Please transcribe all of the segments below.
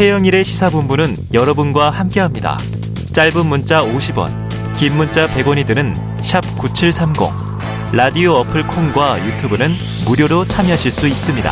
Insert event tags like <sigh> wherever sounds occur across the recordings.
최영일의 시사본부는 여러분과 함께합니다. 짧은 문자 50원, 긴 문자 100원이 드는 9730. 라디오 어플 콩과 유튜브는 무료로 참여하실 수 있습니다.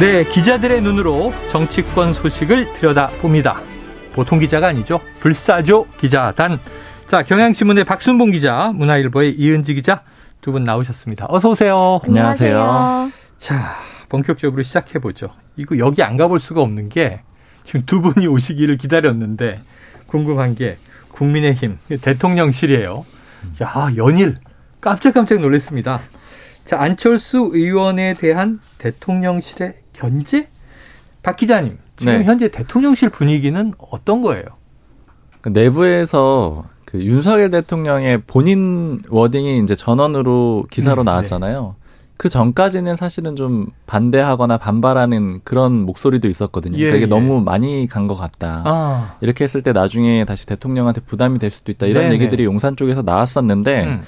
네, 기자들의 눈으로 정치권 소식을 들여다봅니다. 보통 기자가 아니죠. 불사조 기자단. 자, 경향신문의 박순봉 기자, 문화일보의 이은지 기자 두 분 나오셨습니다. 어서 오세요. 안녕하세요. 자, 본격적으로 시작해 보죠. 이거 여기 안 가볼 수가 없는 게 지금 두 분이 오시기를 기다렸는데 궁금한 게 국민의힘 대통령실이에요. 야, 연일 깜짝깜짝 놀랐습니다. 자, 안철수 의원에 대한 대통령실의 견제? 박 기자님, 지금 네. 현재 대통령실 분위기는 어떤 거예요? 그 내부에서 그 윤석열 대통령의 본인 워딩이 이제 전원으로 기사로 네, 나왔잖아요. 그 전까지는 사실은 좀 반대하거나 반발하는 그런 목소리도 있었거든요. 예, 그러니까 이게 예. 너무 많이 간 것 같다. 아, 이렇게 했을 때 나중에 다시 대통령한테 부담이 될 수도 있다. 이런 네네. 얘기들이 용산 쪽에서 나왔었는데 음,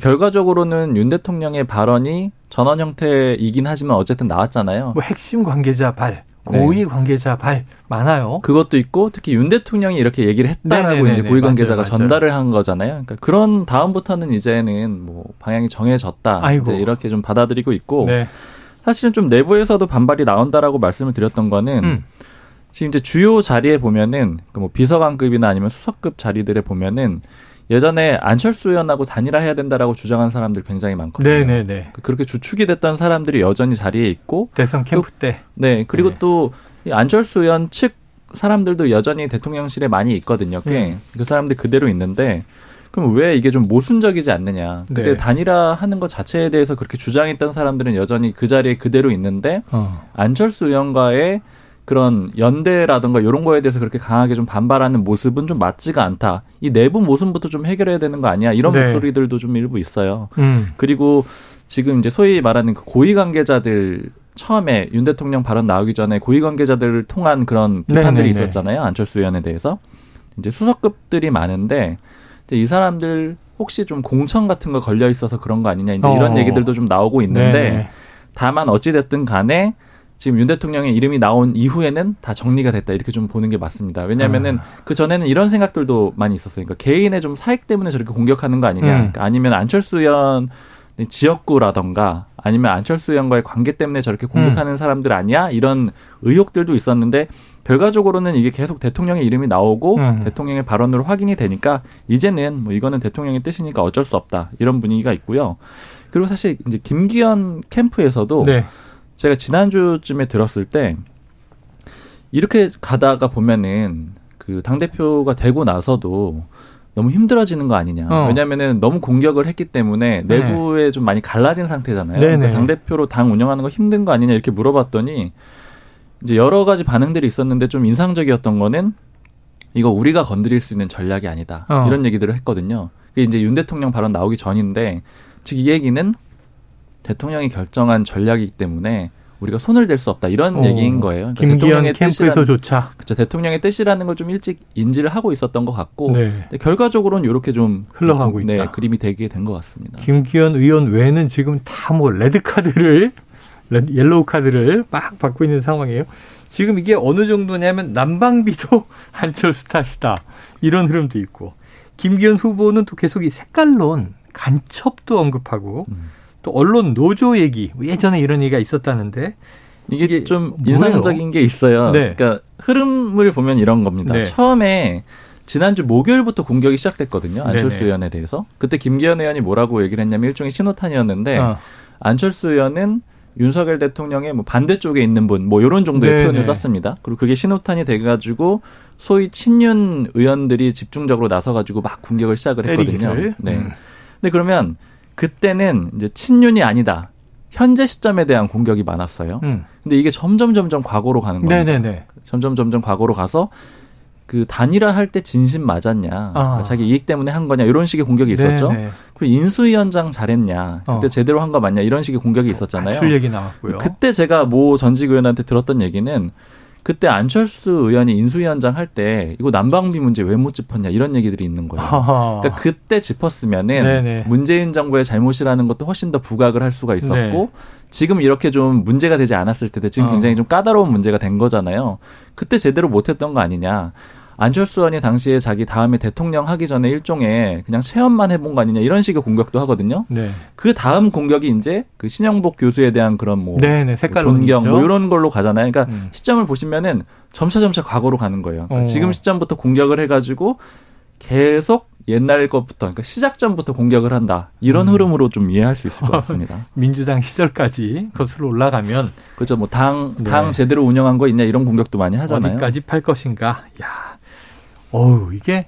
결과적으로는 윤 대통령의 발언이 전원 형태이긴 하지만 어쨌든 나왔잖아요. 뭐 핵심 관계자 발, 네. 고위 관계자 발 많아요. 그것도 있고 특히 윤 대통령이 이렇게 얘기를 했다라고 네네네네. 이제 고위 관계자가 맞아요, 맞아요. 전달을 한 거잖아요. 그러니까 그런 다음부터는 이제는 뭐 방향이 정해졌다. 아이고. 이제 이렇게 좀 받아들이고 있고 네. 사실은 좀 내부에서도 반발이 나온다라고 말씀을 드렸던 거는 음, 지금 이제 주요 자리에 보면은 그뭐 비서관급이나 아니면 수석급 자리들에 보면은 예전에 안철수 의원하고 단일화해야 된다라고 주장한 사람들 굉장히 많거든요. 네네네. 그렇게 주축이 됐던 사람들이 여전히 자리에 있고 대선 캠프 때. 네, 그리고 네. 또이 안철수 의원 측 사람들도 여전히 대통령실에 많이 있거든요. 꽤. 네. 그 사람들 그대로 있는데 그럼 왜 이게 좀 모순적이지 않느냐. 그때 네. 단일화 하는 것 자체에 대해서 그렇게 주장했던 사람들은 여전히 그 자리에 그대로 있는데 어. 안철수 의원과의 그런 연대라든가 이런 거에 대해서 그렇게 강하게 좀 반발하는 모습은 좀 맞지가 않다. 이 내부 모순부터 좀 해결해야 되는 거 아니야. 이런 네. 목소리들도 좀 일부 있어요. 음. 그리고 지금 이제 소위 말하는 그 고위 관계자들 처음에 윤 대통령 발언 나오기 전에 고위 관계자들을 통한 그런 비판들이 네네네. 있었잖아요. 안철수 의원에 대해서. 이제 수석급들이 많은데 이제 이 사람들 혹시 좀 공천 같은 거 걸려 있어서 그런 거 아니냐 이제 이런 어. 얘기들도 좀 나오고 있는데 네네. 다만 어찌 됐든 간에 지금 윤 대통령의 이름이 나온 이후에는 다 정리가 됐다 이렇게 좀 보는 게 맞습니다. 왜냐하면은 아. 그 전에는 이런 생각들도 많이 있었어요. 그러니까 개인의 좀 사익 때문에 저렇게 공격하는 거 아니냐. 음. 그러니까 아니면 안철수 의원 지역구라던가 아니면 안철수 의원과의 관계 때문에 저렇게 공격하는 사람들 아니야? 이런 의혹들도 있었는데 결과적으로는 이게 계속 대통령의 이름이 나오고 음. 대통령의 발언으로 확인이 되니까 이제는 뭐 이거는 대통령의 뜻이니까 어쩔 수 없다 이런 분위기가 있고요. 그리고 사실 이제 김기현 캠프에서도 네. 제가 지난주쯤에 들었을 때 이렇게 가다가 보면은 그 당대표가 되고 나서도 너무 힘들어지는 거 아니냐. 어. 왜냐면은 너무 공격을 했기 때문에 네. 내부에 좀 많이 갈라진 상태잖아요. 그러니까 당대표로 당 운영하는 거 힘든 거 아니냐 이렇게 물어봤더니 이제 여러 가지 반응들이 있었는데 좀 인상적이었던 거는 이거 우리가 건드릴 수 있는 전략이 아니다. 어. 이런 얘기들을 했거든요. 그게 이제 윤 대통령 발언 나오기 전인데 즉 이 얘기는 대통령이 결정한 전략이기 때문에 우리가 손을 댈 수 없다 이런 어. 얘기인 거예요. 그러니까 김기현 대통령의 캠프에서조차. 그쵸, 대통령의 뜻이라는 걸 좀 일찍 인지를 하고 있었던 것 같고 네. 결과적으로는 이렇게 좀 흘러가고 네, 있다. 그림이 되게 된 것 같습니다. 김기현 의원 외에는 지금 다 뭐 레드 카드를 레- 옐로우 카드를 막 받고 있는 상황이에요. 지금 이게 어느 정도냐면 난방비도 <laughs> 안철수 탓이다. 이런 흐름도 있고. 김기현 후보는 또 계속 이 색깔론 간첩도 언급하고 음. 또 언론 노조 얘기 뭐 예전에 이런 얘기가 있었다는데 이게, 이게 좀 뭐예요? 인상적인 게 있어요. 네. 그러니까 흐름을 보면 이런 겁니다. 네. 처음에 지난주 목요일부터 공격이 시작됐거든요. 안철수 네네. 의원에 대해서. 그때 김기현 의원이 뭐라고 얘기를 했냐면 일종의 신호탄이었는데 어, 안철수 의원은 윤석열 대통령의 뭐 반대쪽에 있는 분, 뭐 이런 정도의 네네. 표현을 썼습니다. 그리고 그게 신호탄이 돼가지고 소위 친윤 의원들이 집중적으로 나서가지고 막 공격을 시작을 했거든요. 네. 음. 근데 그러면 그때는 이제 친윤이 아니다. 현재 시점에 대한 공격이 많았어요. 음. 근데 이게 점점 점점 과거로 가는 거예요. 네네네. 점점 점점 과거로 가서 그 단일화 할 때 진심 맞았냐, 그러니까 자기 이익 때문에 한 거냐 이런 식의 공격이 있었죠. 아. 네네. 그리고 인수위원장 잘했냐, 그때 어. 제대로 한 거 맞냐 이런 식의 공격이 있었잖아요. 출 얘기 나왔고요. 그때 제가 모 전직 의원한테 들었던 얘기는 그때 안철수 의원이 인수위원장 할 때 이거 난방비 문제 왜 못 짚었냐 이런 얘기들이 있는 거예요. 그러니까 그때 짚었으면은 네네. 문재인 정부의 잘못이라는 것도 훨씬 더 부각을 할 수가 있었고 네. 지금 이렇게 좀 문제가 되지 않았을 때도 지금 어. 굉장히 좀 까다로운 문제가 된 거잖아요. 그때 제대로 못했던 거 아니냐. 안철수 의원이 당시에 자기 다음에 대통령 하기 전에 일종의 그냥 체험만 해본 거 아니냐 이런 식의 공격도 하거든요. 네. 그 다음 공격이 이제 그 신영복 교수에 대한 그런 뭐 네네. 색깔 존경 뭐 이런 걸로 가잖아요. 그러니까 음. 시점을 보시면은 점차 점차 과거로 가는 거예요. 그러니까 어. 지금 시점부터 공격을 해가지고 계속 옛날 것부터 그러니까 시작 전부터 공격을 한다 이런 음. 흐름으로 좀 이해할 수 있을 것 <laughs> 같습니다. 민주당 시절까지 거슬러 올라가면 그렇죠. 뭐 당당 네. 제대로 운영한 거 있냐 이런 공격도 많이 하잖아요. 어디까지 팔 것인가. 야, 어우 이게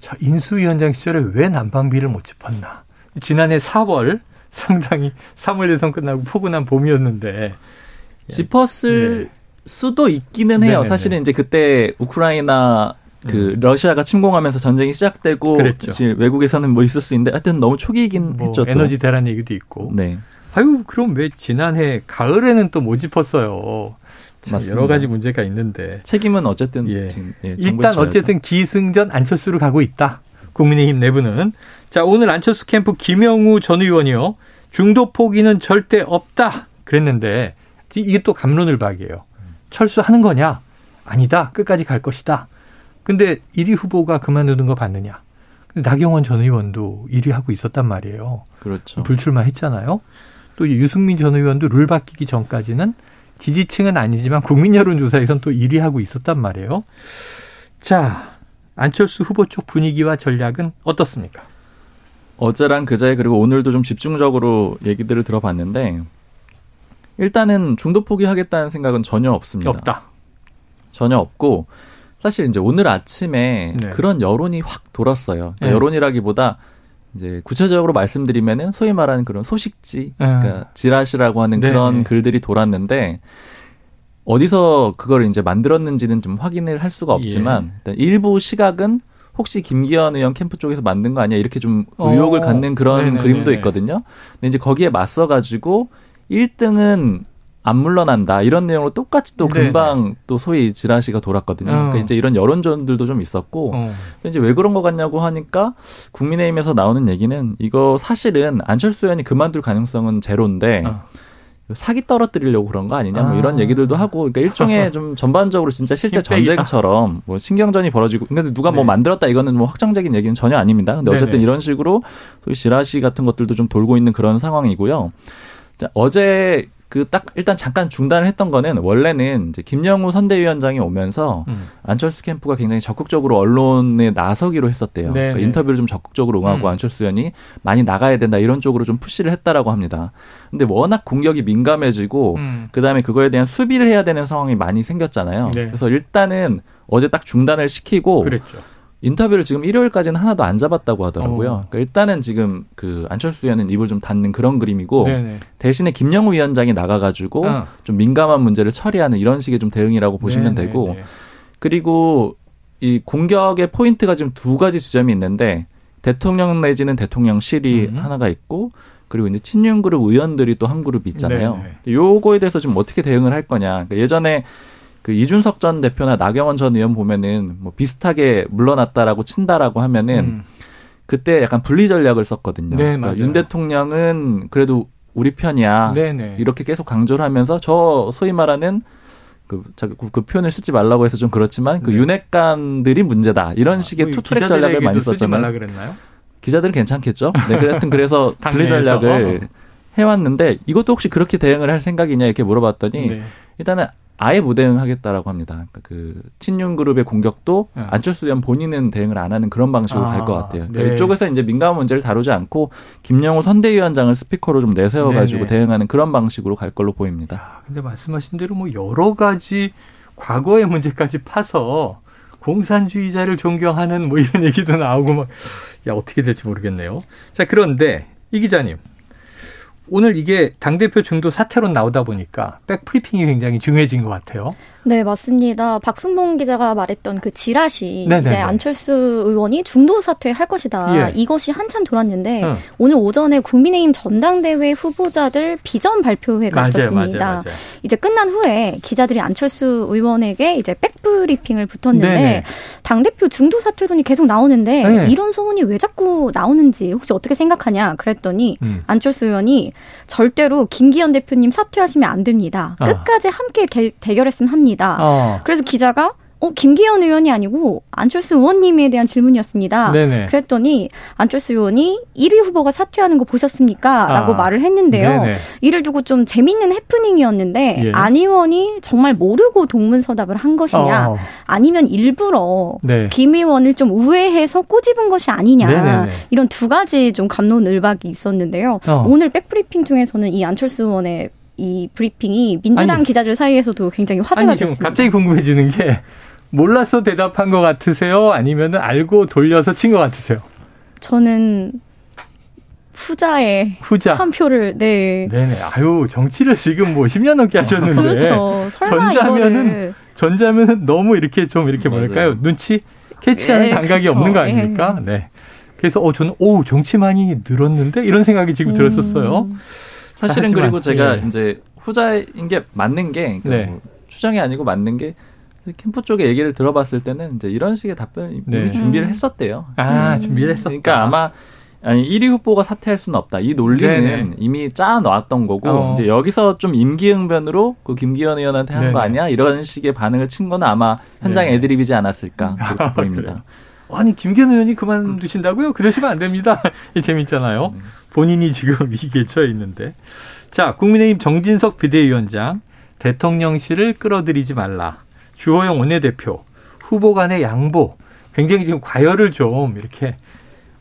저 인수위원장 시절에 왜 난방비를 못 짚었나. 지난해 4월 상당히 3월 예선 끝나고 포근한 봄이었는데 짚었을 수도 있기는 해요. 네. 네네네. 사실은 이제 그때 우크라이나 그 음. 러시아가 침공하면서 전쟁이 시작되고 그랬죠. 외국에서는 뭐 있을 수 있는데 하여튼 너무 초기이긴 뭐 했죠. 또. 에너지 대란 얘기도 있고. 네. 아유 그럼 왜 지난해 가을에는 또 못 짚었어요. 참 맞습니다. 여러 가지 문제가 있는데 책임은 어쨌든 예. 지금 예, 일단. 어쨌든 기승전 안철수로 가고 있다. 국민의힘 내부는 자 오늘 안철수 캠프 김영우 전 의원이요 중도 포기는 절대 없다 그랬는데 이- 이게 또 감론을 박이에요. 철수하는 거냐? 아니다. 끝까지 갈 것이다. 근데 1위 후보가 그만두는 거 봤느냐? 근데 나경원 전 의원도 1위 하고 있었단 말이에요. 그렇죠. 불출마했잖아요. 또이 유승민 전 의원도 룰 바뀌기 전까지는 지지층은 아니지만 국민 여론조사에선 또 1위 하고 있었단 말이에요. 자, 안철수 후보 쪽 분위기와 전략은 어떻습니까? 어제랑 그제 그리고 오늘도 좀 집중적으로 얘기들을 들어봤는데 일단은 중도 포기하겠다는 생각은 전혀 없습니다. 없다. 전혀 없고 사실 이제 오늘 아침에 네. 그런 여론이 확 돌았어요. 그러니까 네. 여론이라기보다 이제 구체적으로 말씀드리면은 소위 말하는 그런 소식지, 네. 그러니까 지라시라고 하는 네, 그런 네. 글들이 돌았는데 어디서 그걸 이제 만들었는지는 좀 확인을 할 수가 없지만 예. 일단 일부 시각은 혹시 김기현 의원 캠프 쪽에서 만든 거 아니야 이렇게 좀 의혹을 어. 갖는 그런 네네네. 그림도 있거든요. 근데 이제 거기에 맞서 가지고 1등은 안 물러난다 이런 내용으로 똑같이 또 네네. 금방 또 소위 지라시가 돌았거든요. 어. 그러니까 이제 이런 여론전들도 좀 있었고 어. 이제 왜 그런 거 같냐고 하니까 국민의힘에서 나오는 얘기는 이거 사실은 안철수 의원이 그만둘 가능성은 제로인데 어. 사기 떨어뜨리려고 그런 거 아니냐 뭐 아. 이런 얘기들도 하고 그러니까 일종의 <laughs> 좀 전반적으로 진짜 실제. 전쟁처럼 뭐 신경전이 벌어지고 근데 누가 뭐 네. 만들었다 이거는 뭐 확정적인 얘기는 전혀 아닙니다. 근데 어쨌든 네네. 이런 식으로 소위 지라시 같은 것들도 좀 돌고 있는 그런 상황이고요. 자, 어제 그 딱 일단 잠깐 중단을 했던 거는 원래는 이제 김영우 선대위원장이 오면서 음. 안철수 캠프가 굉장히 적극적으로 언론에 나서기로 했었대요. 네네. 그러니까 인터뷰를 좀 적극적으로 응하고 음. 안철수 의원이 많이 나가야 된다 이런 쪽으로 좀 푸시를 했다라고 합니다. 근데 워낙 공격이 민감해지고 음. 그다음에 그거에 대한 수비를 해야 되는 상황이 많이 생겼잖아요. 네. 그래서 일단은 어제 딱 중단을 시키고 그랬죠. 인터뷰를 지금 일요일까지는 하나도 안 잡았다고 하더라고요. 어. 그러니까 일단은 지금 그 안철수 의원은 입을 좀 닫는 그런 그림이고 네네. 대신에 김영우 위원장이 나가가지고 어. 좀 민감한 문제를 처리하는 이런 식의 좀 대응이라고 보시면 네네네. 되고 그리고 이 공격의 포인트가 지금 두 가지 지점이 있는데 대통령 내지는 대통령실이 음. 하나가 있고 그리고 이제 친윤 그룹 의원들이 또 한 그룹이 있잖아요. 네네. 요거에 대해서 지금 어떻게 대응을 할 거냐. 그러니까 예전에 그 이준석 전 대표나 나경원 전 의원 보면은 뭐 비슷하게 물러났다라고 친다라고 하면은 음. 그때 약간 분리 전략을 썼거든요. 네, 그러니까 맞아요. 윤 대통령은 그래도 우리 편이야. 네네. 이렇게 계속 강조를 하면서 저 소위 말하는 그, 자꾸 그, 그 표현을 쓰지 말라고 해서 좀 그렇지만 그 네. 윤핵관들이 문제다 이런 식의 뭐 투트랙 전략을 많이 썼잖아요. 기자들은 괜찮겠죠. 네, 하여튼 그래서 <laughs> 분리. 전략을 해왔는데 이것도 혹시 그렇게 대응을 할 생각이냐 이렇게 물어봤더니 네. 일단은 아예 무대응하겠다라고 합니다. 그러니까 그 친윤 그룹의 공격도 네. 안철수 의원 본인은 대응을 안 하는 그런 방식으로 아, 갈것 같아요. 그러니까 네. 이쪽에서 이제 민감한 문제를 다루지 않고 김영호 선대위원장을 스피커로 좀 내세워 가지고 네네. 대응하는 그런 방식으로 갈 걸로 보입니다. 야, 근데 말씀하신 대로 뭐 여러 가지 과거의 문제까지 파서 공산주의자를 존경하는 뭐 이런 얘기도 나오고 막, 야, 어떻게 될지 모르겠네요. 자, 그런데 이 기자님. 오늘 이게 당대표 중도 사퇴론 나오다 보니까 백프리핑이 굉장히 중요해진 것 같아요. 네, 맞습니다. 박순봉 기자가 말했던 그 지라시 네네네. 이제 안철수 의원이 중도 사퇴할 것이다. 예. 이것이 한참 돌았는데 응. 오늘 오전에 국민의힘 전당대회 후보자들 비전 발표회가 맞아요, 있었습니다. 맞아요, 맞아요. 이제 끝난 후에 기자들이 안철수 의원에게 이제 백브리핑을 붙었는데 네네. 당대표 중도 사퇴론이 계속 나오는데 네. 이런 소문이 왜 자꾸 나오는지 혹시 어떻게 생각하냐 그랬더니 음. 안철수 의원이 절대로 김기현 대표님 사퇴하시면 안 됩니다. 아. 끝까지 함께 대, 대결했으면 합니다. 어. 그래서 기자가 어 김기현 의원이 아니고 안철수 의원님에 대한 질문이었습니다. 네네. 그랬더니 안철수 의원이 1위 후보가 사퇴하는 거 보셨습니까? 라고 아. 말을 했는데요. 네네. 이를 두고 좀 재밌는 해프닝이었는데 예. 안 의원이 정말 모르고 동문서답을 한 것이냐 어. 아니면 일부러 네. 김 의원을 좀 우회해서 꼬집은 것이 아니냐 네네네. 이런 두 가지 좀 감론을박이 있었는데요. 어. 오늘 백브리핑 중에서는 이 안철수 의원의 이 브리핑이 민주당 아니. 기자들 사이에서도 굉장히 화제가 아니 됐습니다. 갑자기 궁금해지는 게 몰라서 대답한 것 같으세요? 아니면 알고 돌려서 친 것 같으세요? 저는 후자에 후자. 한 표를 네. 네네. 아유 정치를 지금 뭐 10년 넘게 하셨는데 그렇죠. 설마 전자면은 이거를 전자면은 너무 이렇게 좀 이렇게 맞아요. 뭐랄까요 눈치 캐치하는 예, 감각이 그쵸. 없는 거 아닙니까? 네. 그래서 어 저는 오 정치만이 늘었는데 이런 생각이 지금 들었었어요. 음. 사실은 하지만, 그리고 제가 예. 이제 후자인 게 맞는 게 그러니까 네. 뭐 추정이 아니고 맞는 게 캠프 쪽의 얘기를 들어봤을 때는 이제 이런 식의 답변을 네. 이미 준비를 음. 했었대요. 아 음. 준비를 했었다. 그러니까 아마 아니 1위 후보가 사퇴할 수는 없다. 이 논리는 네네. 이미 짜 놨던 거고 어. 이제 여기서 좀 임기응변으로 그 김기현 의원한테 한거 네네. 아니야? 이런 식의 반응을 친 거는 아마 현장 네. 애드립이지 않았을까 그렇게 아, 보입니다. 아니 김기현 의원이 그만두신다고요? 그러시면 안 됩니다. <laughs> 이 재밌잖아요. 본인이 지금 <laughs> 위기에 처해 있는데. 자, 국민의힘 정진석 비대위원장 대통령실을 끌어들이지 말라. 주호영 원내대표 후보 간의 양보 굉장히 지금 과열을 좀 이렇게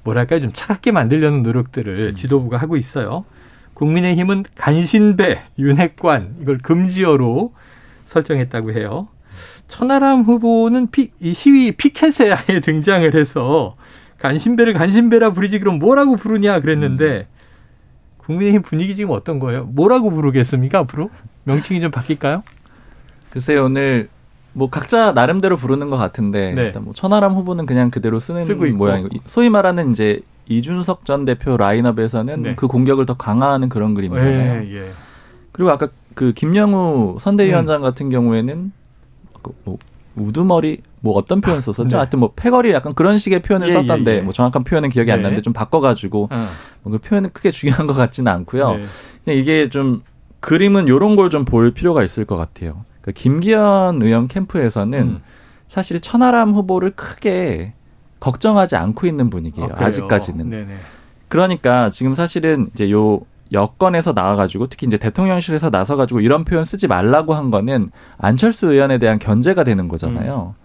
뭐랄까요 좀 차갑게 만들려는 노력들을 지도부가 하고 있어요. 국민의힘은 간신배, 윤핵관 이걸 금지어로 설정했다고 해요. 천하람 후보는 피, 이 시위 피켓에 아예 <laughs> 등장을 해서 간신배를 간신배라 부르지 그럼 뭐라고 부르냐 그랬는데 국민의힘 분위기 지금 어떤 거예요? 뭐라고 부르겠습니까 앞으로? 명칭이 좀 바뀔까요? 글쎄요 오늘 뭐 각자 나름대로 부르는 것 같은데 네. 일단 뭐 천하람 후보는 그냥 그대로 쓰는. 모양이고 소위 말하는 이제 이준석 전 대표 라인업에서는 네. 그 공격을 더 강화하는 그런 그림이잖아요. 예, 예. 그리고 아까 그 김영우 음. 선대위원장 같은 경우에는 그뭐 우두머리 뭐 어떤 표현 썼었죠? 네. 하여튼 뭐 패거리 약간 그런 식의 표현을 예, 썼던데 예, 예. 뭐 정확한 표현은 기억이 안 네. 나는데 좀 바꿔가지고 어, 뭐그 표현은 크게 중요한 것 같지는 않고요. 네. 근데 이게 좀 그림은 요런 걸 좀 볼 필요가 있을 것 같아요. 그러니까 김기현 의원 캠프에서는 음. 사실 천하람 후보를 크게 걱정하지 않고 있는 분위기예요. 아, 그래요? 아직까지는. 네네. 그러니까 지금 사실은 이제 요 여건에서 나와가지고 특히 이제 대통령실에서 나서가지고 이런 표현 쓰지 말라고 한 거는 안철수 의원에 대한 견제가 되는 거잖아요.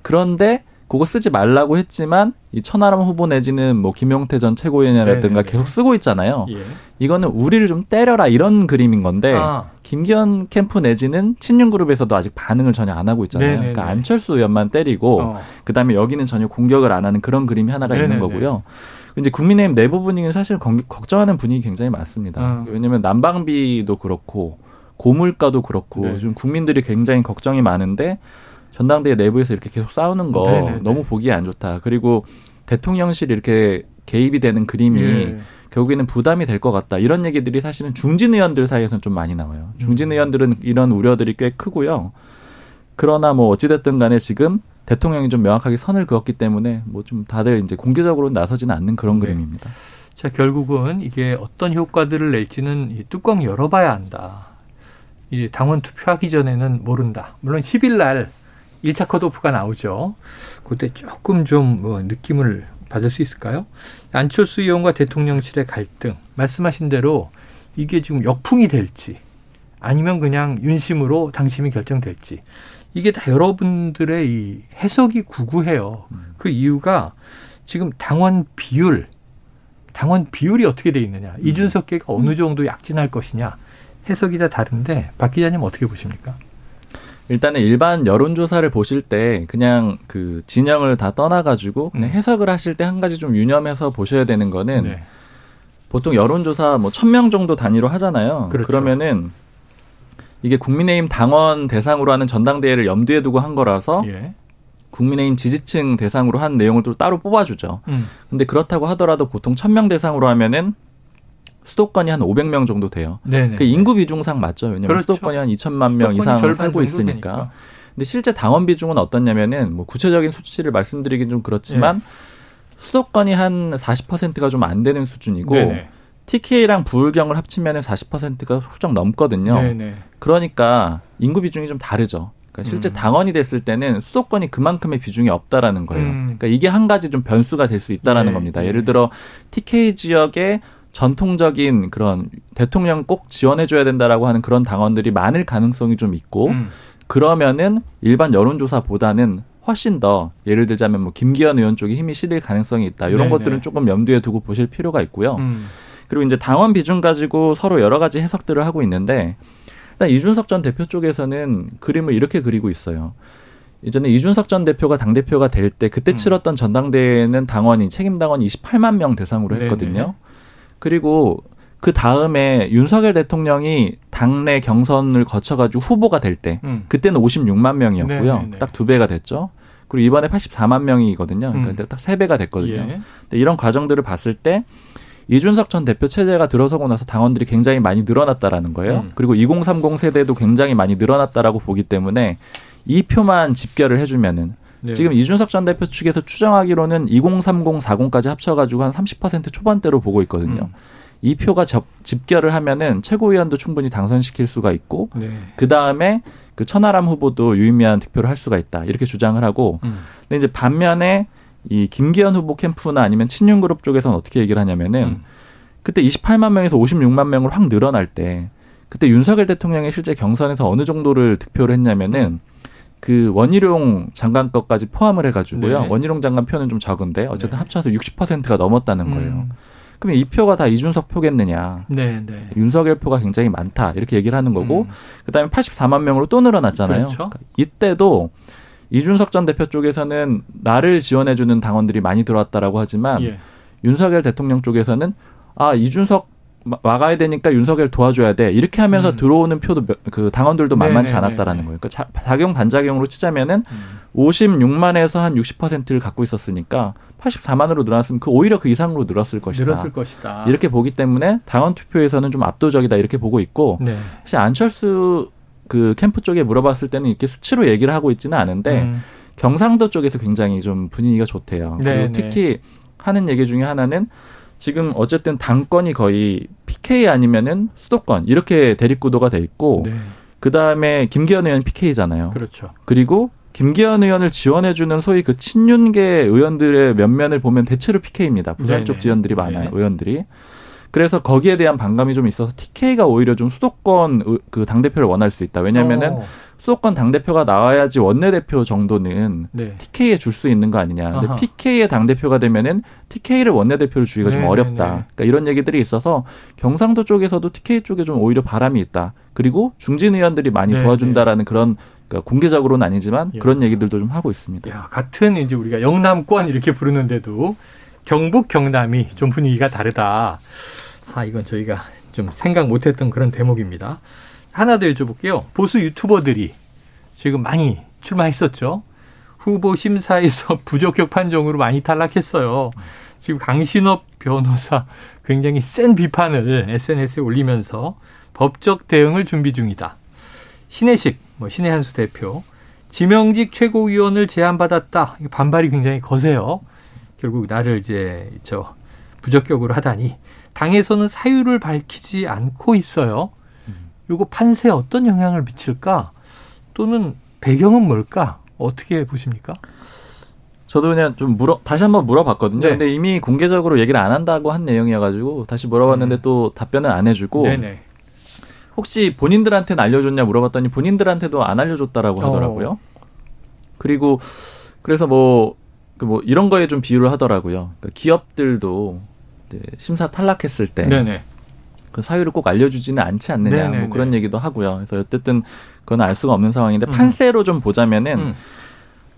그런데 그거 쓰지 말라고 했지만 이 천하람 후보 내지는 뭐 김용태 전 최고위원이라든가 네네네. 계속 쓰고 있잖아요. 예. 이거는 우리를 좀 때려라 이런 그림인 건데 아, 김기현 캠프 내지는 친윤 그룹에서도 아직 반응을 전혀 안 하고 있잖아요. 네네네. 그러니까 안철수 의원만 때리고 어. 그다음에 여기는 전혀 공격을 안 하는 그런 그림이 하나가 있는 네네네. 거고요. 이제 국민의힘 내부 분위기는 사실 건- 걱정하는 분위기 굉장히 많습니다. 어. 왜냐하면 난방비도 그렇고 고물가도 그렇고 네. 좀 국민들이 굉장히 걱정이 많은데 전당대회 내부에서 이렇게 계속 싸우는 거 네네네. 너무 보기 안 좋다. 그리고 대통령실이 이렇게 개입이 되는 그림이 예. 결국에는 부담이 될 것 같다. 이런 얘기들이 사실은 중진 의원들 사이에서는 좀 많이 나와요. 중진 음. 의원들은 이런 우려들이 꽤 크고요. 그러나 뭐 어찌됐든 간에 지금 대통령이 좀 명확하게 선을 그었기 때문에 뭐 좀 다들 이제 공개적으로 나서지는 않는 그런 네. 그림입니다. 자, 결국은 이게 어떤 효과들을 낼지는 이 뚜껑 열어봐야 한다. 이 당원 투표하기 전에는 모른다. 물론 10일 날 1차 컷오프가 나오죠. 그때 조금 좀 뭐 느낌을 받을 수 있을까요? 안철수 의원과 대통령실의 갈등, 말씀하신 대로 이게 지금 역풍이 될지 아니면 그냥 윤심으로 당심이 결정될지 이게 다 여러분들의 이 해석이 구구해요. 그 이유가 지금 당원 비율, 당원 비율이 어떻게 돼 있느냐, 이준석계가 어느 정도 약진할 것이냐 해석이 다 다른데 박 기자님 어떻게 보십니까? 일단은 일반 여론조사를 보실 때 그냥 그 진영을 다 떠나가지고 그냥 음. 해석을 하실 때 한 가지 좀 유념해서 보셔야 되는 거는 네. 보통 여론조사 뭐 천 명 정도 단위로 하잖아요. 그렇죠. 그러면은 이게 국민의힘 당원 대상으로 하는 전당대회를 염두에 두고 한 거라서 예. 국민의힘 지지층 대상으로 한 내용을 또 따로 뽑아주죠. 음. 근데 그렇다고 하더라도 보통 천 명 대상으로 하면은 수도권이 한 500명 정도 돼요. 네네. 그 인구 비중상 맞죠. 왜냐면 그렇죠. 수도권이 한 2천만 명 이상 살고 있으니까. 되니까. 근데 실제 당원 비중은 어떻냐면은 뭐 구체적인 수치를 말씀드리긴 좀 그렇지만 예. 수도권이 한 40%가 좀 안 되는 수준이고 네네. TK랑 부울경을 합치면은 40%가 훌쩍 넘거든요. 네네. 그러니까 인구 비중이 좀 다르죠. 그러니까 실제 음. 당원이 됐을 때는 수도권이 그만큼의 비중이 없다라는 거예요. 음. 그러니까 이게 한 가지 좀 변수가 될 수 있다라는 네, 겁니다. 네. 예를 들어 TK 지역에 전통적인 그런 대통령 꼭 지원해줘야 된다라고 하는 그런 당원들이 많을 가능성이 좀 있고 음. 그러면은 일반 여론조사보다는 훨씬 더 예를 들자면 뭐 김기현 의원 쪽에 힘이 실릴 가능성이 있다. 이런 네네. 것들은 조금 염두에 두고 보실 필요가 있고요. 음. 그리고 이제 당원 비중 가지고 서로 여러 가지 해석들을 하고 있는데 일단 이준석 전 대표 쪽에서는 그림을 이렇게 그리고 있어요. 이전에 이준석 전 대표가 당 대표가 될 때 그때 음. 치렀던 전당대회는 당원이 책임 당원 28만 명 대상으로 네네. 했거든요. 그리고 그 다음에 윤석열 대통령이 당내 경선을 거쳐가지고 후보가 될 때 음. 그때는 56만 명이었고요. 네네네. 딱두 배가 됐죠. 그리고 이번에 84만 명이거든요. 그러니까 음. 딱세 배가 됐거든요. 예. 근데 이런 과정들을 봤을 때 이준석 전 대표 체제가 들어서고 나서 당원들이 굉장히 많이 늘어났다라는 거예요. 음. 그리고 2030 세대도 굉장히 많이 늘어났다라고 보기 때문에 이 표만 집결을 해주면은 네. 지금 이준석 전 대표 측에서 추정하기로는 2030, 40까지 합쳐가지고 한 30% 초반대로 보고 있거든요. 음. 이 표가 접, 집결을 하면은 최고위원도 충분히 당선시킬 수가 있고 네. 그 다음에 그 천하람 후보도 유의미한 득표를 할 수가 있다 이렇게 주장을 하고 음. 근데 이제 반면에 이 김기현 후보 캠프나 아니면 친윤 그룹 쪽에서는 어떻게 얘기를 하냐면은 음. 그때 28만 명에서 56만 명으로 확 늘어날 때 그때 윤석열 대통령의 실제 경선에서 어느 정도를 득표를 했냐면은 그 원희룡 장관 것까지 포함을 해가지고요. 네. 원희룡 장관 표는 좀 적은데 어쨌든 네. 합쳐서 60%가 넘었다는 거예요. 음. 그러면 이 표가 다 이준석 표겠느냐? 네, 네. 윤석열 표가 굉장히 많다 이렇게 얘기를 하는 거고 음. 그 다음에 84만 명으로 또 늘어났잖아요. 그렇죠. 그러니까 이때도 이준석 전 대표 쪽에서는 나를 지원해주는 당원들이 많이 들어왔다라고 하지만 예. 윤석열 대통령 쪽에서는 아 이준석 마- 막아야 되니까 윤석열 도와줘야 돼 이렇게 하면서 음. 들어오는 표도 몇- 그 당원들도 만만치 네네네네. 않았다라는 거예요. 그러니까 자- 작용 반작용으로 치자면은 음. 56만에서 한 60%를 갖고 있었으니까 84만으로 늘어났으면 그 오히려 그 이상으로 늘었을 것이다. 늘었을 것이다. 이렇게 보기 때문에 당원 투표에서는 좀 압도적이다 이렇게 보고 있고 네. 사실 안철수 그 캠프 쪽에 물어봤을 때는 이렇게 수치로 얘기를 하고 있지는 않은데 음. 경상도 쪽에서 굉장히 좀 분위기가 좋대요. 네, 그리고 네. 특히 하는 얘기 중에 하나는 지금 어쨌든 당권이 거의 PK 아니면은 수도권 이렇게 대립구도가 돼 있고 네. 그 다음에 김기현 의원 PK잖아요. 그렇죠. 그리고 김기현 의원을 지원해주는 소위 그 친윤계 의원들의 면면을 보면 대체로 PK입니다. 부산 네네. 쪽 지원들이 많아요. 네. 의원들이. 그래서 거기에 대한 반감이 좀 있어서 TK가 오히려 좀 수도권 의- 그 당대표를 원할 수 있다. 왜냐면은 어. 수도권 당대표가 나와야지 원내대표 정도는 네. TK에 줄 수 있는 거 아니냐. 근데 아하. PK의 당대표가 되면은 TK를 원내대표를 주기가 좀 네네네. 어렵다. 그러니까 이런 얘기들이 있어서 경상도 쪽에서도 TK 쪽에 좀 오히려 바람이 있다. 그리고 중진 의원들이 많이 네네. 도와준다라는 그런 그러니까 공개적으로는 아니지만 야. 그런 얘기들도 좀 하고 있습니다. 야, 같은 이제 우리가 영남권 이렇게 부르는데도 경북 경남이 좀 분위기가 다르다. 아, 이건 저희가 좀 생각 못했던 그런 대목입니다. 하나 더 여쭤볼게요. 보수 유튜버들이 지금 많이 출마했었죠. 후보 심사에서 <laughs> 부적격 판정으로 많이 탈락했어요. 지금 강신업 변호사 굉장히 센 비판을 SNS에 올리면서 법적 대응을 준비 중이다. 신혜식, 뭐 신혜 한수 대표, 지명직 최고위원을 제안받았다. 반발이 굉장히 거세요. 결국 나를 이제 저 부적격으로 하다니 당에서는 사유를 밝히지 않고 있어요. 요거 판세에 어떤 영향을 미칠까? 또는 배경은 뭘까? 어떻게 보십니까? 저도 그냥 좀 물어 다시 한번 물어봤거든요. 네. 근데 이미 공개적으로 얘기를 안 한다고 한 내용이어가지고 다시 물어봤는데 음. 또 답변을 안 해주고 네네. 혹시 본인들한테는 알려줬냐 물어봤더니 본인들한테도 안 알려줬다라고 어. 하더라고요. 그리고 그래서 뭐, 그뭐 이런 거에 좀 비유를 하더라고요. 그러니까 기업들도 심사 탈락했을 때그네 네. 사유를 꼭 알려주지는 않지 않느냐 네네네. 뭐 그런 얘기도 하고요. 그래서 어쨌든 그건 알 수가 없는 상황인데 음. 판세로 좀 보자면은 음.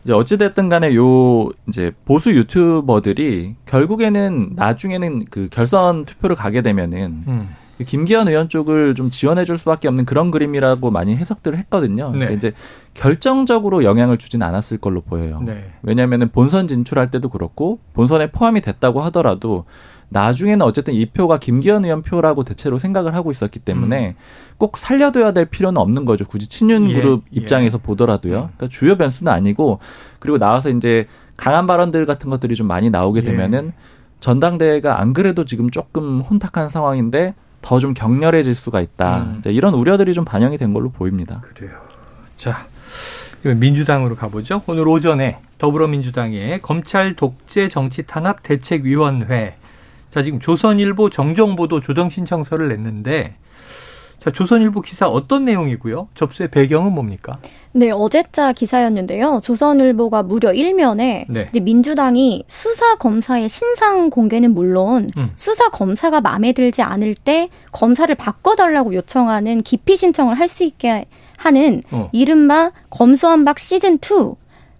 이제 어찌됐든 간에 요 이제 보수 유튜버들이 결국에는 나중에는 그 결선 투표를 가게 되면은 음. 김기현 의원 쪽을 좀 지원해 줄 수밖에 없는 그런 그림이라고 많이 해석들을 했거든요. 네. 근데 이제 결정적으로 영향을 주진 않았을 걸로 보여요. 네. 왜냐하면 본선 진출할 때도 그렇고 본선에 포함이 됐다고 하더라도 나중에는 어쨌든 이 표가 김기현 의원 표라고 대체로 생각을 하고 있었기 때문에 꼭 살려둬야 될 필요는 없는 거죠. 굳이 친윤 음. 예, 그룹 예. 입장에서 보더라도요. 음. 그러니까 주요 변수는 아니고 그리고 나와서 이제 강한 발언들 같은 것들이 좀 많이 나오게 예. 되면은 전당대회가 안 그래도 지금 조금 혼탁한 상황인데 더 좀 격렬해질 수가 있다. 음. 이런 우려들이 좀 반영이 된 걸로 보입니다. 그래요. 자, 민주당으로 가보죠. 오늘 오전에 더불어민주당의 검찰 독재 정치 탄압 대책위원회. 자, 지금 조선일보 정정보도 조정 신청서를 냈는데, 자, 조선일보 기사 어떤 내용이고요? 접수의 배경은 뭡니까? 네, 어제자 기사였는데요. 조선일보가 무려 일면에 네. 이제 민주당이 수사 검사의 신상 공개는 물론 음. 수사 검사가 마음에 들지 않을 때 검사를 바꿔달라고 요청하는 기피 신청을 할 수 있게 하는 어. 이른바 검수한박 시즌 2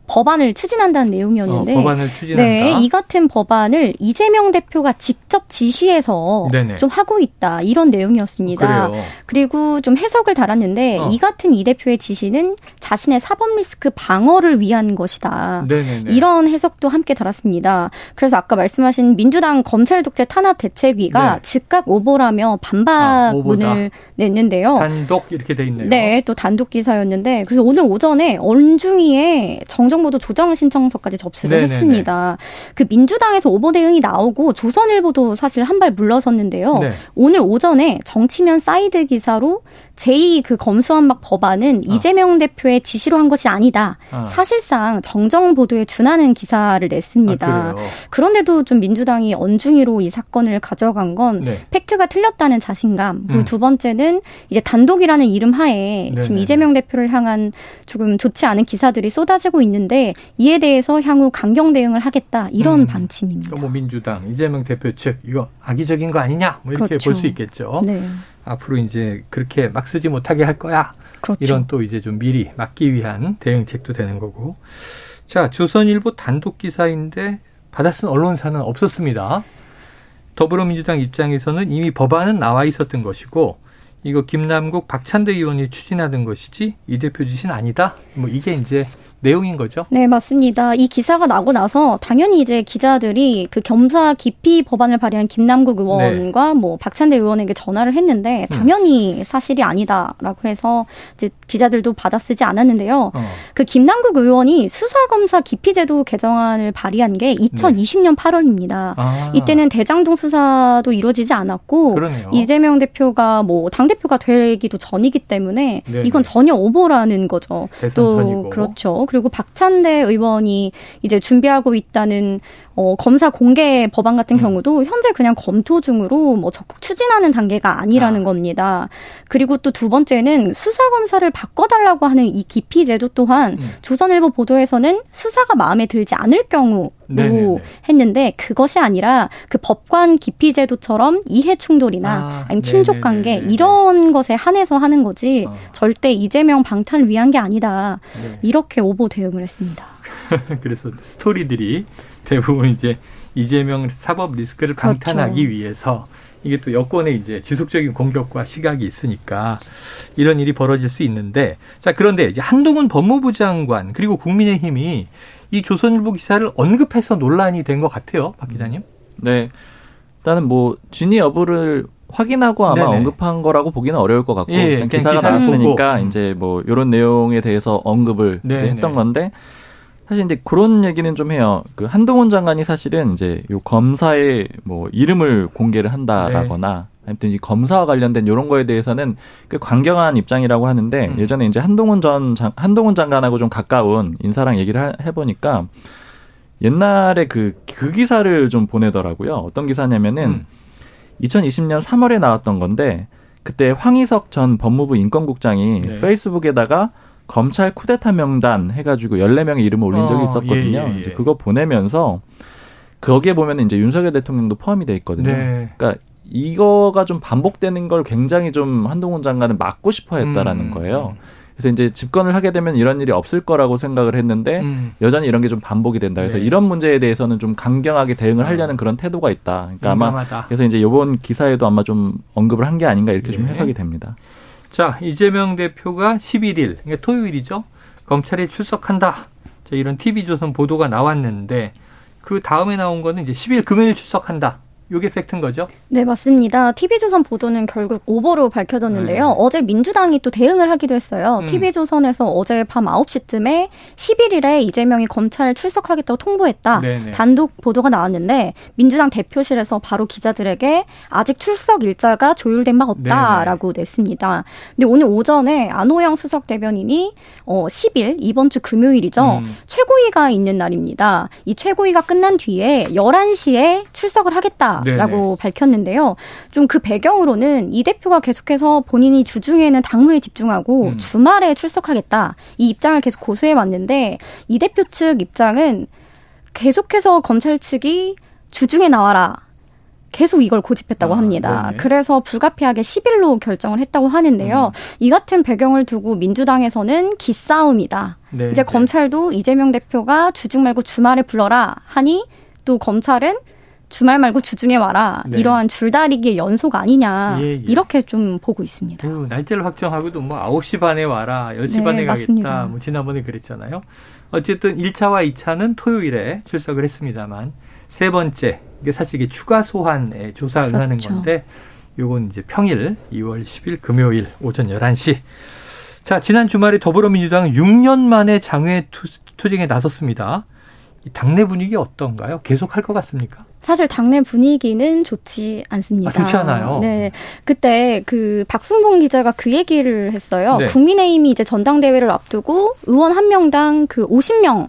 법안을 추진한다는 내용이었는데 어, 법안을 추진한다. 네, 이 같은 법안을 이재명 대표가 직접 지시해서 네네. 좀 하고 있다 이런 내용이었습니다. 그래요. 그리고 좀 해석을 달았는데 어. 이 같은 이 대표의 지시는 자신의 사법 리스크 방어를 위한 것이다. 네네네. 이런 해석도 함께 달았습니다. 그래서 아까 말씀하신 민주당 검찰 독재 탄압 대책위가 네. 즉각 오보라며 아. 반박문을 냈는데요. 단독 이렇게 돼 있네요. 네, 또 단독 기사였는데 그래서 오늘 오전에 언중위에 정정보도 조정 신청서까지 접수를 네네네. 했습니다. 그 민주당에서 오보 대응이 나오고 조선일보도 사실 한 발 물러섰는데요. 네. 오늘 오전에 정치면 사이드 기사로 제2 그 검수완박 법안은 어. 이재명 대표의 지시로 한 것이 아니다. 어. 사실상 정정 보도에 준하는 기사를 냈습니다. 아. 그런데도 좀 민주당이 언중위로 이 사건을 가져간 건 네. 팩트가 틀렸다는 자신감. 그리고 음. 두 번째는 이제 단독이라는 이름 하에 지금 네네네. 이재명 대표를 향한 조금 좋지 않은 기사들이 쏟아지고 있는데 이에 대해서 향후 강경 대응을 하겠다 이런 음. 방침입니다. 뭐 민주당 이재명 대표 측 이거 악의적인 거 아니냐 뭐 이렇게 그렇죠. 볼수 있겠죠. 네, 앞으로 이제 그렇게 막 쓰지 못하게 할 거야. 그렇죠. 이런 또 이제 좀 미리 막기 위한 대응책도 되는 거고. 자, 조선일보 단독 기사인데 받아 쓴 언론사는 없었습니다. 더불어민주당 입장에서는 이미 법안은 나와 있었던 것이고 이거 김남국 박찬대 의원이 추진하던 것이지 이 대표 짓은 아니다. 뭐 이게 이제 내용인 거죠. 네, 맞습니다. 이 기사가 나고 나서 당연히 이제 기자들이 그 겸사 기피 법안을 발의한 김남국 의원과 뭐 박찬대 의원에게 전화를 했는데 음. 당연히 사실이 아니다라고 해서 이제 기자들도 받아쓰지 않았는데요. 어. 그 김남국 의원이 수사검사 기피제도 개정안을 발의한 게 2020년 8월입니다. 아, 이때는 대장동 수사도 이루어지지 않았고 그러네요. 이재명 대표가 뭐 당 대표가 되기도 전이기 때문에 네네. 이건 전혀 오보라는 거죠. 또 전이고. 그렇죠. 그리고 박찬대 의원이 이제 준비하고 있다는 어, 검사 공개 법안 같은 음. 경우도 현재 그냥 검토 중으로 뭐 적극 추진하는 단계가 아니라는 아. 겁니다. 그리고 또 두 번째는 수사 검사를 바꿔달라고 하는 이 기피 제도 또한 음. 조선일보 보도에서는 수사가 마음에 들지 않을 경우로 네네네. 했는데 그것이 아니라 그 법관 기피 제도처럼 이해 충돌이나 아, 아니면 친족 네네네네. 관계 이런 것에 한해서 하는 거지 어. 절대 이재명 방탄을 위한 게 아니다. 네. 이렇게 오보 대응을 했습니다. <laughs> 그래서 스토리들이 대부분 이제 이재명 사법 리스크를 그렇죠. 방탄하기 위해서 이게 또 여권의 이제 지속적인 공격과 시각이 있으니까 이런 일이 벌어질 수 있는데 자 그런데 이제 한동훈 법무부 장관 그리고 국민의힘이 이 조선일보 기사를 언급해서 논란이 된 것 같아요, 박 기자님. 네. 일단은 뭐 진위 여부를 확인하고 아마 네네. 언급한 거라고 보기는 어려울 것 같고 예, 일단 그냥 기사가 기사를 나왔으니까 보고. 이제 뭐 이런 내용에 대해서 언급을. 했던 건데 사실 이제 그런 얘기는 좀 해요. 그 한동훈 장관이 사실은 이제 요 검사의 뭐 이름을 공개를 한다라거나 네. 아무튼 이 검사와 관련된 이런 거에 대해서는 꽤 강경한 입장이라고 하는데 음. 예전에 이제 한동훈 전 장, 한동훈 장관하고 좀 가까운 인사랑 얘기를 하- 해보니까 옛날에 그, 그 기사를 좀 보내더라고요. 어떤 기사냐면은 음. 2020년 3월에 나왔던 건데 그때 황희석 전 법무부 인권국장이 네. 페이스북에다가 검찰 쿠데타 명단 해가지고 14명의 이름을 올린 적이 어, 있었거든요. 예, 예, 예. 이제 그거 보내면서 거기에 보면 이제 윤석열 대통령도 포함이 돼 있거든요. 네. 그러니까 이거가 좀 반복되는 걸 굉장히 좀 한동훈 장관은 막고 싶어 했다라는 음. 거예요. 그래서 이제 집권을 하게 되면 이런 일이 없을 거라고 생각을 했는데 음. 여전히 이런 게 좀 반복이 된다. 그래서 네. 이런 문제에 대해서는 좀 강경하게 대응을 하려는 어. 그런 태도가 있다. 그러니까. 아마 그래서 이제 이번 기사에도 아마 좀 언급을 한 게 아닌가 이렇게 네. 좀 해석이 됩니다. 자 이재명 대표가 11일 그러니까 토요일이죠. 검찰에 출석한다. 자, 이런 TV조선 보도가 나왔는데 그 다음에 나온 거는 이제 10일 금요일 출석한다. 이게 팩트인 거죠? 네, 맞습니다. TV조선 보도는 결국 오버로 밝혀졌는데요. 네. 어제 민주당이 또 대응을 하기도 했어요. 음. TV조선에서 어제 밤 9시쯤에 11일에 이재명이 검찰 출석하겠다고 통보했다. 네네. 네. 단독 보도가 나왔는데 민주당 대표실에서 바로 기자들에게 아직 출석 일자가 조율된 바 없다라고 네네. 냈습니다. 근데 오늘 오전에 안호영 수석 대변인이 어 10일 이번 주 금요일이죠. 음. 최고위가 있는 날입니다. 이 최고위가 끝난 뒤에 11시에 출석을 하겠다. 라고 밝혔는데요. 좀 그 배경으로는 이 대표가 계속해서 본인이 주중에는 당무에 집중하고 음. 주말에 출석하겠다. 이 입장을 계속 고수해 왔는데 이 대표 측 입장은 계속해서 검찰 측이 주중에 나와라. 계속 이걸 고집했다고 아, 합니다. 네 그래서 불가피하게 10일로 결정을 했다고 하는데요. 음. 이 같은 배경을 두고 민주당에서는 기싸움이다. 네, 이제 네. 검찰도 이재명 대표가 주중 말고 주말에 불러라 하니 또 검찰은 주말 말고 주중에 와라. 네. 이러한 줄다리기의 연속 아니냐. 예, 예. 이렇게 좀 보고 있습니다. 그 날짜를 확정하고도 뭐 9시 반에 와라. 10시 네, 반에 맞습니다. 가겠다. 뭐 지난번에 그랬잖아요. 어쨌든 1차와 2차는 토요일에 출석을 했습니다만 세 번째 이게 사실 이게 추가 소환에 조사 응하는 그렇죠. 건데 요건 이제 평일 2월 10일 금요일 오전 11시. 자, 지난 주말에 더불어민주당은 6년 만에 장외 투쟁에 나섰습니다. 당내 분위기 어떤가요? 계속 할 것 같습니까? 사실 당내 분위기는 좋지 않습니다. 아, 좋지 않아요. 네. 그때 그 박순봉 기자가 그 얘기를 했어요. 네. 국민의힘이 이제 전당대회를 앞두고 의원 한 명당 그 50명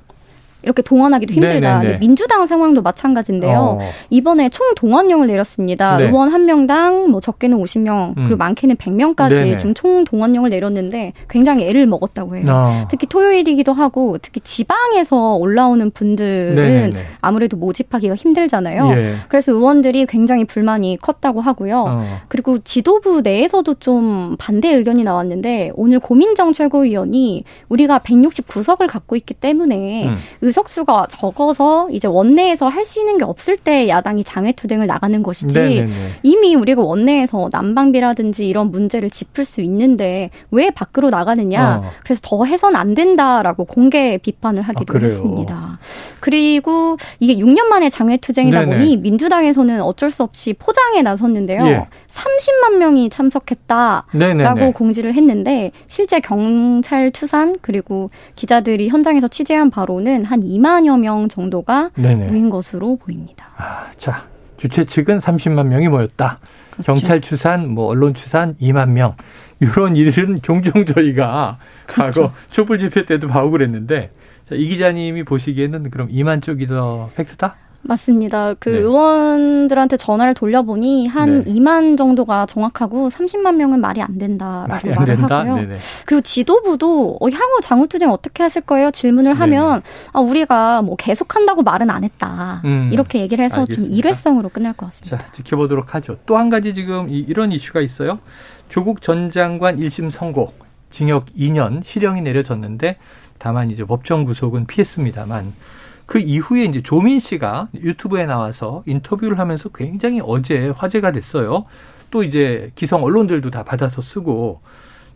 이렇게 동원하기도 힘들다. 근데 민주당 상황도 마찬가지인데요. 어. 이번에 총 동원령을 내렸습니다. 네. 의원 한 명당 뭐 적게는 50명 음. 그리고 많게는 100명까지 좀 총 동원령을 내렸는데 굉장히 애를 먹었다고 해요. 어. 특히 토요일이기도 하고 특히 지방에서 올라오는 분들은 네네네. 아무래도 모집하기가 힘들잖아요. 예. 그래서 의원들이 굉장히 불만이 컸다고 하고요. 어. 그리고 지도부 내에서도 좀 반대 의견이 나왔는데 오늘 고민정 최고위원이 우리가 169석을 갖고 있기 때문에 음. 의석수가 적어서 이제 원내에서 할 수 있는 게 없을 때 야당이 장외투쟁을 나가는 것이지 네네네. 이미 우리가 원내에서 난방비라든지 이런 문제를 짚을 수 있는데 왜 밖으로 나가느냐 어. 그래서 더 해선 안 된다라고 공개 비판을 하기도 아, 했습니다. 그리고 이게 6년 만에 장외투쟁이다 네네. 보니 민주당에서는 어쩔 수 없이 포장에 나섰는데요. 예. 30만 명이 참석했다라고 네네네. 공지를 했는데 실제 경찰 투산 그리고 기자들이 현장에서 취재한 바로는 한 2만여 명 정도가 네네. 모인 것으로 보입니다. 아, 자, 주최 측은 30만 명이 모였다. 그렇죠. 경찰 추산, 뭐 언론 추산 2만 명. 이런 일은 종종 저희가 <laughs> 그렇죠. 과거 촛불 집회 때도 봐오고 그랬는데 자, 이 기자님이 보시기에는 그럼 2만 쪽이 더 팩트다? 맞습니다. 그 네. 의원들한테 전화를 돌려보니 한 네. 2만 정도가 정확하고 30만 명은 말이 안 된다라고 말이 안 말을 된다? 하고요. 네네. 그리고 지도부도 어, 향후 장후투쟁 어떻게 하실 거예요? 질문을 하면 아, 우리가 뭐 계속한다고 말은 안 했다. 음. 이렇게 얘기를 해서 알겠습니다. 좀 일회성으로 끝날 것 같습니다. 자, 지켜보도록 하죠. 또 한 가지 지금 이, 이런 이슈가 있어요. 조국 전 장관 1심 선고 징역 2년 실형이 내려졌는데 다만 이제 법정 구속은 피했습니다만 그 이후에 이제 조민 씨가 유튜브에 나와서 인터뷰를 하면서 굉장히 어제 화제가 됐어요. 또 이제 기성 언론들도 다 받아서 쓰고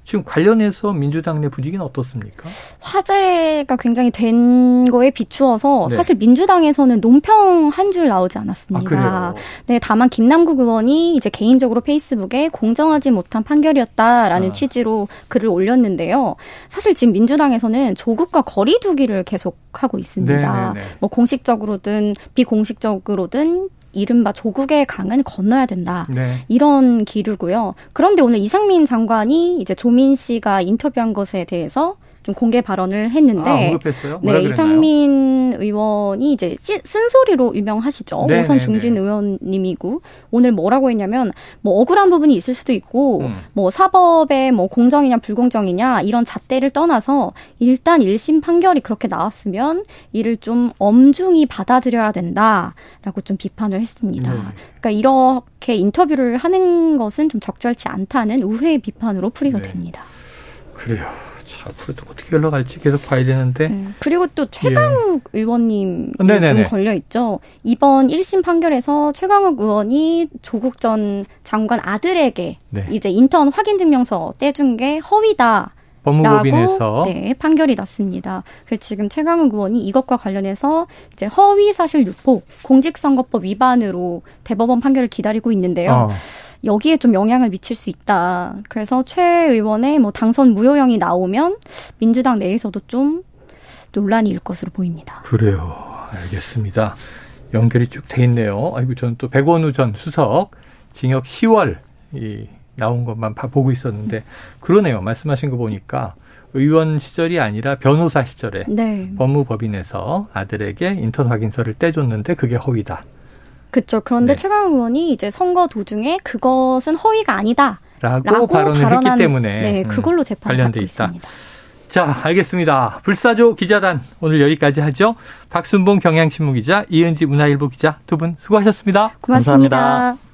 지금 관련해서 민주당 내 분위기는 어떻습니까? 화제가 굉장히 된 거에 비추어서 네. 사실 민주당에서는 논평 한 줄 나오지 않았습니다. 아, 네, 다만 김남국 의원이 이제 개인적으로 페이스북에 공정하지 못한 판결이었다라는 아. 취지로 글을 올렸는데요. 사실 지금 민주당에서는 조국과 거리두기를 계속 하고 있습니다. 네네네. 네, 네. 뭐 공식적으로든 비공식적으로든 이른바 조국의 강은 건너야 된다. 네. 이런 기류고요. 그런데 오늘 이상민 장관이 이제 조민 씨가 인터뷰한 것에 대해서 좀 공개 발언을 했는데 아, 언급했어요? 네, 이상민 의원이 이제 쓴소리로 유명하시죠. 네, 오선 네, 중진 네. 의원님이고 오늘 뭐라고 했냐면 뭐 억울한 부분이 있을 수도 있고 음. 뭐 사법의 뭐 공정이냐 불공정이냐 이런 잣대를 떠나서 일단 1심 판결이 그렇게 나왔으면 이를 좀 엄중히 받아들여야 된다라고 좀 비판을 했습니다. 네. 그러니까 이렇게 인터뷰를 하는 것은 좀 적절치 않다는 우회의 비판으로 풀이가 네. 됩니다. 그래요. 자, 앞으로도 어떻게 흘러갈지 계속 봐야 되는데. 네. 그리고 또 최강욱 예. 의원님 좀 걸려 있죠. 이번 1심 판결에서 최강욱 의원이 조국 전 장관 아들에게 네. 이제 인턴 확인 증명서 떼준 게 허위다. 법무법인에서 네, 판결이 났습니다. 그래서 지금 최강욱 의원이 이것과 관련해서 이제 허위 사실 유포, 공직선거법 위반으로 대법원 판결을 기다리고 있는데요. 어. 여기에 좀 영향을 미칠 수 있다. 그래서 최 의원의 뭐 당선 무효형이 나오면 민주당 내에서도 좀 논란이 일 것으로 보입니다. 그래요. 알겠습니다. 연결이 쭉 돼 있네요. 아이고 저는 또 백원우 전 수석 징역 10월 이 나온 것만 보고 있었는데 그러네요. 말씀하신 거 보니까 의원 시절이 아니라 변호사 시절에 네. 법무법인에서 아들에게 인턴 확인서를 떼줬는데 그게 허위다. 그렇죠. 그런데 네. 최강 의원이 이제 선거 도중에 그것은 허위가 아니다. 라고, 발언을 발언한, 했기 때문에 네, 음, 그걸로 재판을 받고 있다. 있습니다. 자, 알겠습니다. 불사조 기자단 오늘 여기까지 하죠. 박순봉 경향신문 기자, 이은지 문화일보 기자 두 분 수고하셨습니다. 고맙습니다 감사합니다.